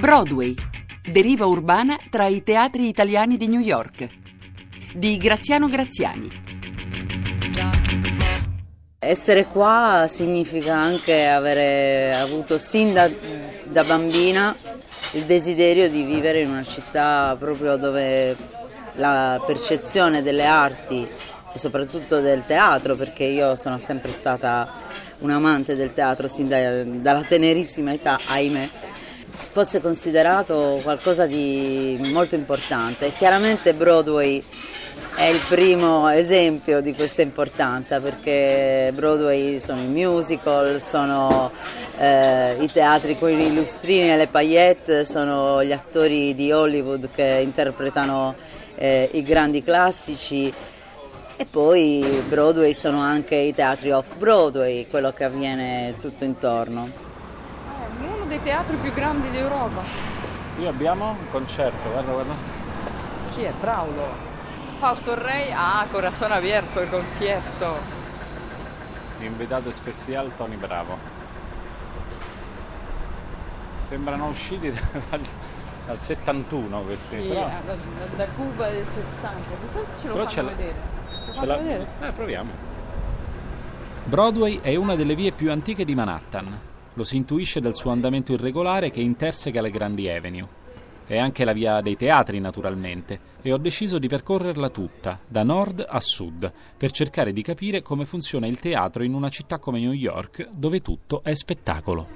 Broadway. Deriva urbana tra i teatri italiani di New York. Di Graziano Graziani. Essere qua significa anche avere avuto sin da, da bambina il desiderio di vivere in una città proprio dove la percezione delle arti e soprattutto del teatro, perché io sono sempre stata un amante del teatro sin da- dalla tenerissima età, ahimè, fosse considerato qualcosa di molto importante. Chiaramente Broadway è il primo esempio di questa importanza perché Broadway sono i musical, sono eh, i teatri con i lustrini e le paillette, sono gli attori di Hollywood che interpretano eh, i grandi classici e poi Broadway sono anche i teatri off Broadway, quello che avviene tutto intorno. Dei teatri più grandi d'Europa. Qui abbiamo un concerto, guarda, guarda. Chi è? Braulo. Fausto Rey, ah, Corazon Abierto, il concierto. L'invitato speciale Tony Bravo. Sembrano usciti dal, dal 71 questi, Sì, però, eh, da, da Cuba del 60. Chissà se ce lo però ce fanno vedere. Lo ce fanno vedere? Eh, proviamo. Broadway è una delle vie più antiche di Manhattan. Lo si intuisce dal suo andamento irregolare che interseca le grandi avenue. È anche la via dei teatri, naturalmente, e ho deciso di percorrerla tutta, da nord a sud, per cercare di capire come funziona il teatro in una città come New York, dove tutto è spettacolo.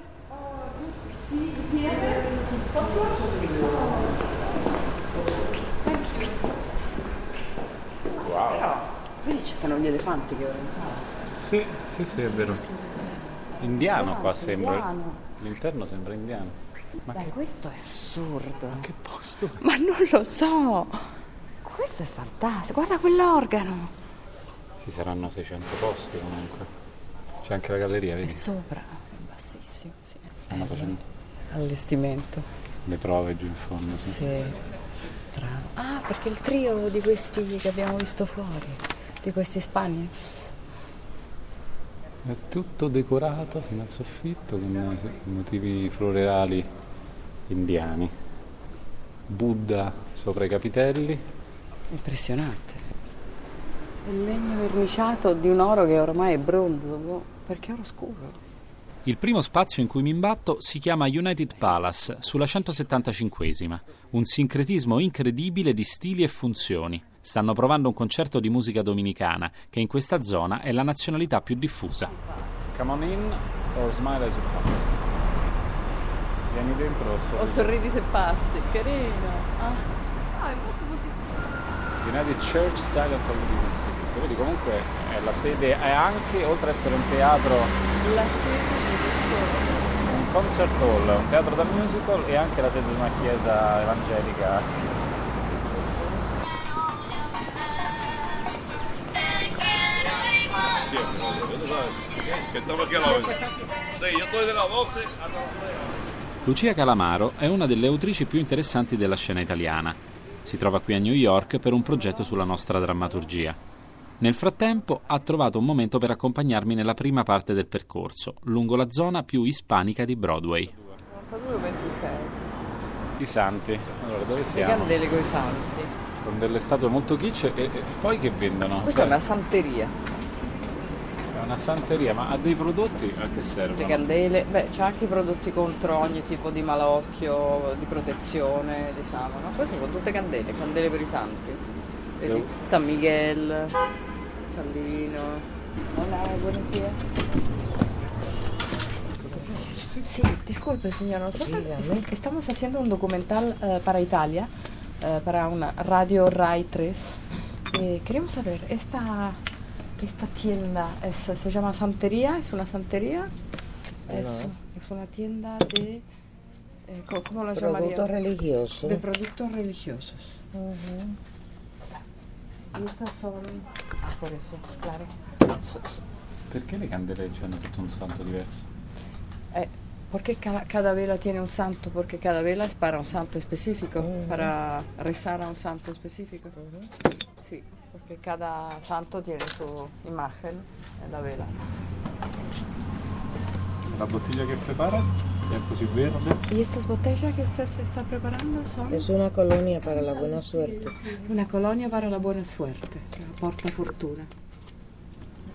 Vedi ci stanno gli elefanti che Sì, sì, sì, è vero. Indiano qua sembra. L'interno sembra indiano. Ma Dai, che, questo è assurdo. che posto? Ma non lo so. Questo è fantastico. Guarda quell'organo. Ci saranno 600 posti comunque. C'è anche la galleria, È vedi? sopra, è bassissimo, sì. Stanno facendo Allestimento. le prove giù in fondo, sì. Sì. Strano. Ah, perché il trio di questi che abbiamo visto fuori, di questi Spaniards. È tutto decorato fino al soffitto con motivi floreali indiani. Buddha sopra i capitelli. Impressionante. Il legno verniciato di un oro che ormai è bronzo, boh, perché oro scuro? Il primo spazio in cui mi imbatto si chiama United Palace, sulla 175esima. Un sincretismo incredibile di stili e funzioni. Stanno provando un concerto di musica dominicana, che in questa zona è la nazionalità più diffusa. Come on in or smile as you pass. Vieni dentro o O sorridi. sorridi se passi, carino. Ah, ah è molto positivo. United Church Silent Comedy Institute. Vedi comunque è la sede, è anche, oltre ad essere un teatro, La sede di questo... un concert hall, un teatro da musical e anche la sede di una chiesa evangelica. Que estamos aquí a la orden. Sí, yo estoy de las 12 hasta las 6. Lucia Calamaro è una delle autrici più interessanti della scena italiana. Si trova qui a New York per un progetto sulla nostra drammaturgia. Nel frattempo ha trovato un momento per accompagnarmi nella prima parte del percorso, lungo la zona più ispanica di Broadway. 92 o 26. I santi. Allora, dove Le siamo? candele coi santi. Con delle statue molto kitsch e, e poi che vendono? Questa è Cioè, una santeria. Una santeria, ma ha dei prodotti a che Le servono? candele, beh, c'è anche i prodotti contro ogni tipo di malocchio, di protezione, diciamo, no? Queste sono tutte candele, candele per i santi. Vedi? Devo- San Miguel, San Livino. Hola, buonasera. Sí, disculpe, señora. Nosotros est- estamos haciendo un documental eh, para Italia, eh, para una radio RAI 3. Eh, queremos saber, esta, esta tienda es- se llama Santería, es una santería, es, es una tienda de Eh, ¿Cómo lo Productos llamaría? religiosos. De productos religiosos. Y estas son... Ah, por eso, claro. Perché le candelegge hanno tutto un santo diverso? eh, porque ca- cada vela tiene un santo, porque cada vela es para un santo específico, para rezar a un santo específico. Sí, porque cada santo tiene su imagen en la vela. La bottiglia che prepara è così verde. ¿Y estas botellas que usted se está preparando son? Es una colonia para la buena suerte. Una colonia para la buena suerte, la porta fortuna.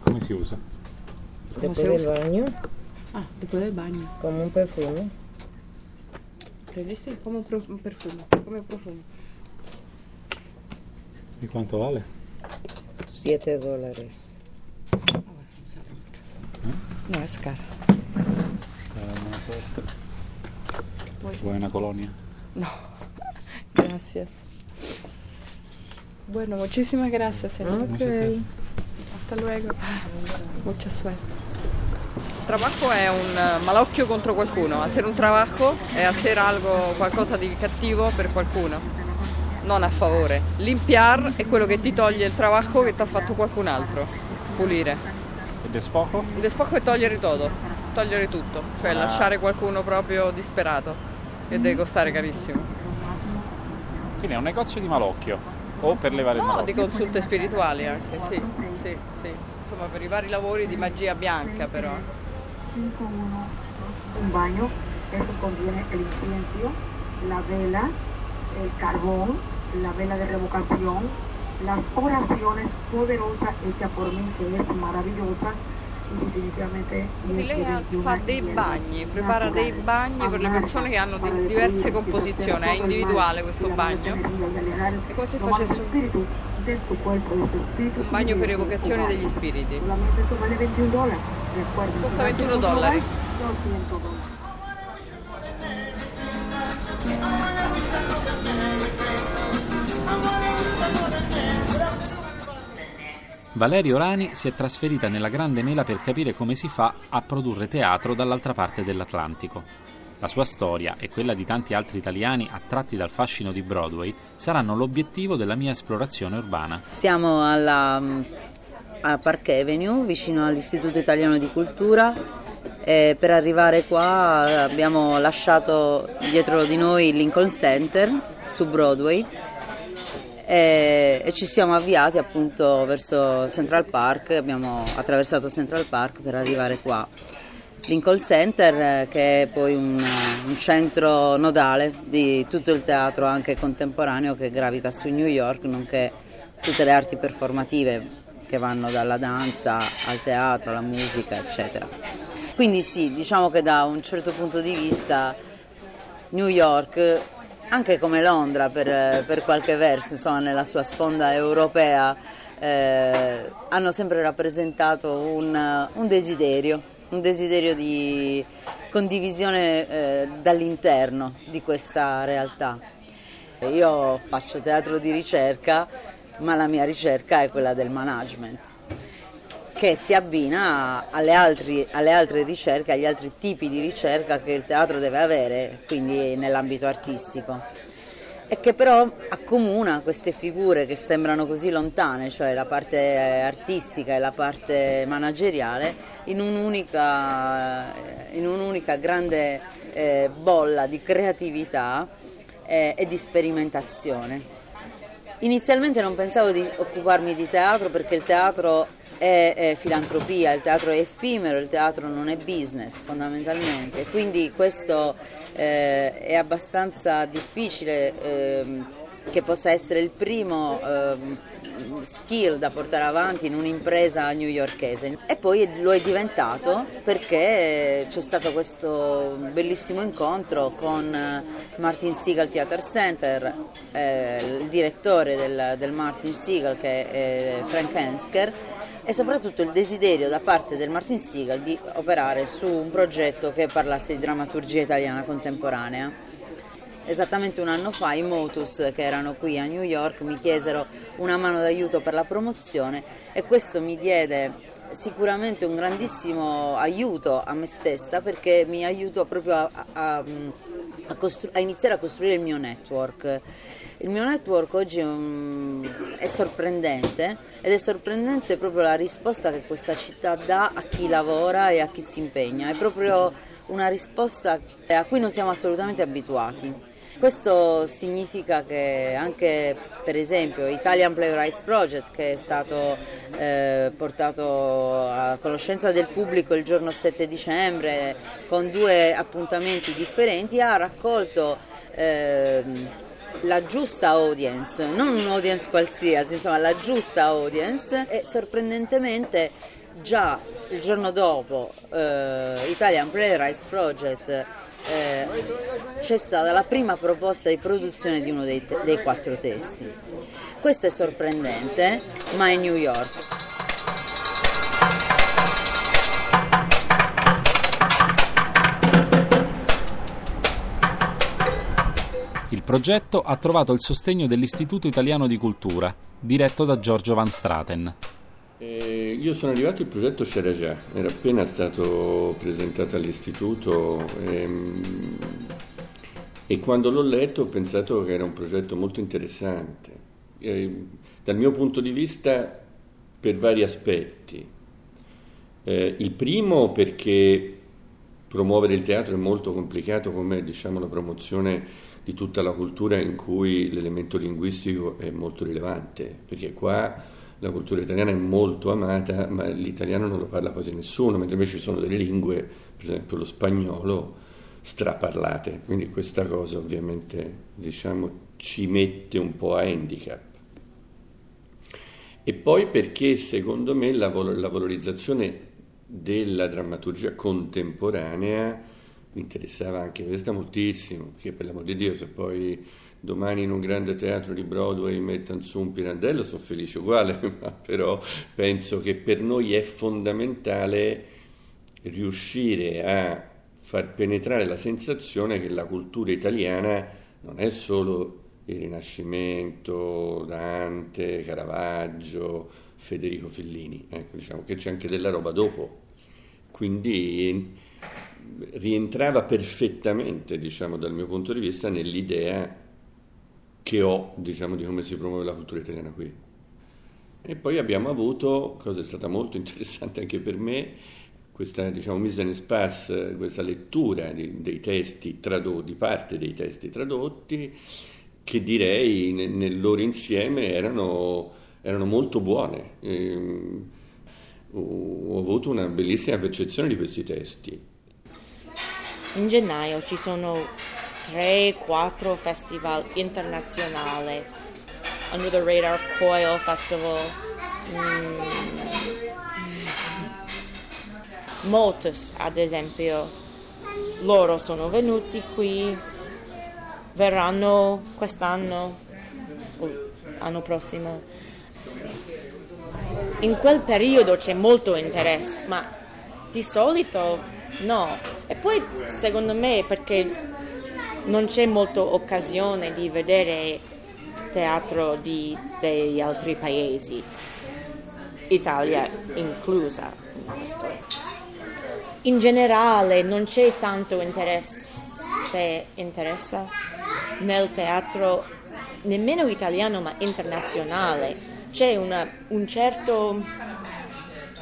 Come si usa? ¿Cómo Después se del usa? baño, Ah, después del baño. como un perfume. ¿Te dice? Como un, perfume, como un perfume. Di quanto vale? 7 dólares. No, es caro. Una colonia? No, gracias. Bueno, muchísimas gracias, señor. Hasta luego. Mucha suerte. Il trabajo è un eh, malocchio contro qualcuno, hacer un trabajo è hacer algo, qualcosa di cattivo per qualcuno, non a favore. Limpiar è quello che ti toglie il trabajo che ti ha fatto qualcun altro, pulire. E despojo? Il despojo è togliere tutto, togliere tutto, cioè Ah. lasciare qualcuno proprio disperato, che deve costare carissimo. Quindi è un negozio di malocchio. O per levare il No, malocchio. di consulte spirituali anche, sì, sì, sì. Insomma, per i vari lavori di magia bianca però. un baño, eso contiene el incienso, la vela, el carbón, la vela de revocación, las oraciones poderosas hechas por mí, que es maravillosa lei ha- 21 fa dei bagni, prepara dei bagni per le persone che hanno di- diverse composizioni, è individuale questo bagno. È come se facesse un, bagno per evocazione degli spiriti. Solamente esto vale 21 dólares. Recuerden, Costa si vas a 21 Portugal, dollari. Valerio Rani si è trasferita nella Grande Mela per capire come si fa a produrre teatro dall'altra parte dell'Atlantico. La sua storia e quella di tanti altri italiani attratti dal fascino di Broadway saranno l'obiettivo della mia esplorazione urbana. Siamo alla, a Park Avenue, vicino all'Istituto Italiano di Cultura. E per arrivare qua abbiamo lasciato dietro di noi il Lincoln Center su Broadway e, ci siamo avviati appunto verso Central Park, abbiamo attraversato Central Park per arrivare qua. Lincoln Center eh, che è poi un, un centro nodale di tutto il teatro anche contemporaneo che gravita su New York, nonché tutte le arti performative che vanno dalla danza al teatro, alla musica, eccetera. Quindi sì, diciamo che da un certo punto di vista New York, anche come Londra per, per qualche verso, insomma, nella sua sponda europea, eh, hanno sempre rappresentato un, un desiderio, un desiderio di condivisione eh, dall'interno di questa realtà. Io faccio teatro di ricerca, ma la mia ricerca è quella del management che si abbina alle, altri- alle altre ricerche, agli altri tipi di ricerca che il teatro deve avere, quindi nell'ambito artistico. E che però accomuna queste figure che sembrano così lontane, cioè la parte artistica e la parte manageriale, in un'unica, in un'unica grande eh, bolla di creatività eh, e di sperimentazione. Inizialmente non pensavo di occuparmi di teatro perché il teatro è, è filantropia, il teatro è effimero, il teatro non è business fondamentalmente, quindi questo eh, è abbastanza difficile ehm, che possa essere il primo ehm, skill da portare avanti in un'impresa newyorkese. E poi lo è diventato perché c'è stato questo bellissimo incontro con eh, Martin Siegel Theater Center, eh, il direttore del, del Martin Siegel che è Frank Hensker e soprattutto il desiderio da parte del Martin Siegel di operare su un progetto che parlasse di drammaturgia italiana contemporanea. Esattamente un anno fa i Motus che erano qui a New York mi chiesero una mano d'aiuto per la promozione e questo mi diede sicuramente un grandissimo aiuto a me stessa perché mi aiuta proprio a, a, a, a iniziare a costruire il mio network. Il mio network oggi è, un, è, sorprendente ed è sorprendente proprio la risposta che questa città dà a chi lavora e a chi si impegna. È proprio una risposta a cui non siamo assolutamente abituati. Questo significa che anche per esempio Italian Playwrights Project che è stato eh, portato a conoscenza del pubblico il giorno 7 dicembre con due appuntamenti differenti ha raccolto eh, la giusta audience, non un'audience qualsiasi, insomma la giusta audience e sorprendentemente già il giorno dopo eh, Italian Playwrights Project eh, c'è stata la prima proposta di produzione di uno dei, te- dei quattro testi. Questo è sorprendente, ma è New York. Progetto ha trovato il sostegno dell'Istituto Italiano di Cultura, diretto da Giorgio Van Straten. Eh, io sono arrivato, il progetto c'era era appena stato presentato all'istituto ehm, e quando l'ho letto ho pensato che era un progetto molto interessante. Eh, dal mio punto di vista per vari aspetti. Eh, il primo perché promuovere il teatro è molto complicato come diciamo, la promozione di tutta la cultura in cui l'elemento linguistico è molto rilevante, perché qua la cultura italiana è molto amata, ma l'italiano non lo parla quasi nessuno, mentre invece ci sono delle lingue, per esempio lo spagnolo, straparlate. Quindi questa cosa ovviamente diciamo, ci mette un po' a handicap. E poi perché secondo me la, la valorizzazione della drammaturgia contemporanea mi interessava anche questa moltissimo, perché per l'amor di Dio se poi domani in un grande teatro di Broadway mettano su un pirandello, sono felice uguale, ma però penso che per noi è fondamentale riuscire a far penetrare la sensazione che la cultura italiana non è solo il Rinascimento, Dante, Caravaggio, Federico Fellini, ecco, diciamo che c'è anche della roba dopo. Quindi rientrava perfettamente, diciamo, dal mio punto di vista, nell'idea che ho diciamo, di come si promuove la cultura italiana qui. E poi abbiamo avuto, cosa è stata molto interessante anche per me, questa diciamo, mise en espace, questa lettura di, dei testi tradotti, parte dei testi tradotti, che direi nel, nel loro insieme erano, erano molto buone. E, ehm, ho avuto una bellissima percezione di questi testi. In gennaio ci sono 3-4 festival internazionali. Under the Radar Coil Festival. Mm. Motus, ad esempio, loro sono venuti qui, verranno quest'anno o l'anno prossimo. In quel periodo c'è molto interesse, ma di solito no. E poi secondo me perché non c'è molta occasione di vedere teatro di, degli altri paesi, Italia inclusa in questo. In generale non c'è tanto interesse, interessa nel teatro nemmeno italiano ma internazionale. C'è una, un certo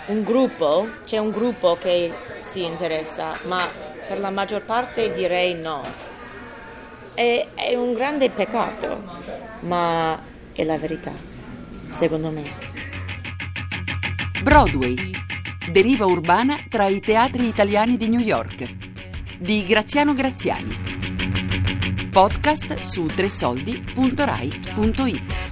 un gruppo, c'è un gruppo che si interessa, ma per la maggior parte direi no è, è un grande peccato, ma è la verità, secondo me. Broadway, deriva urbana tra i teatri italiani di New York, di Graziano Graziani. Podcast su tresoldi.rai.it.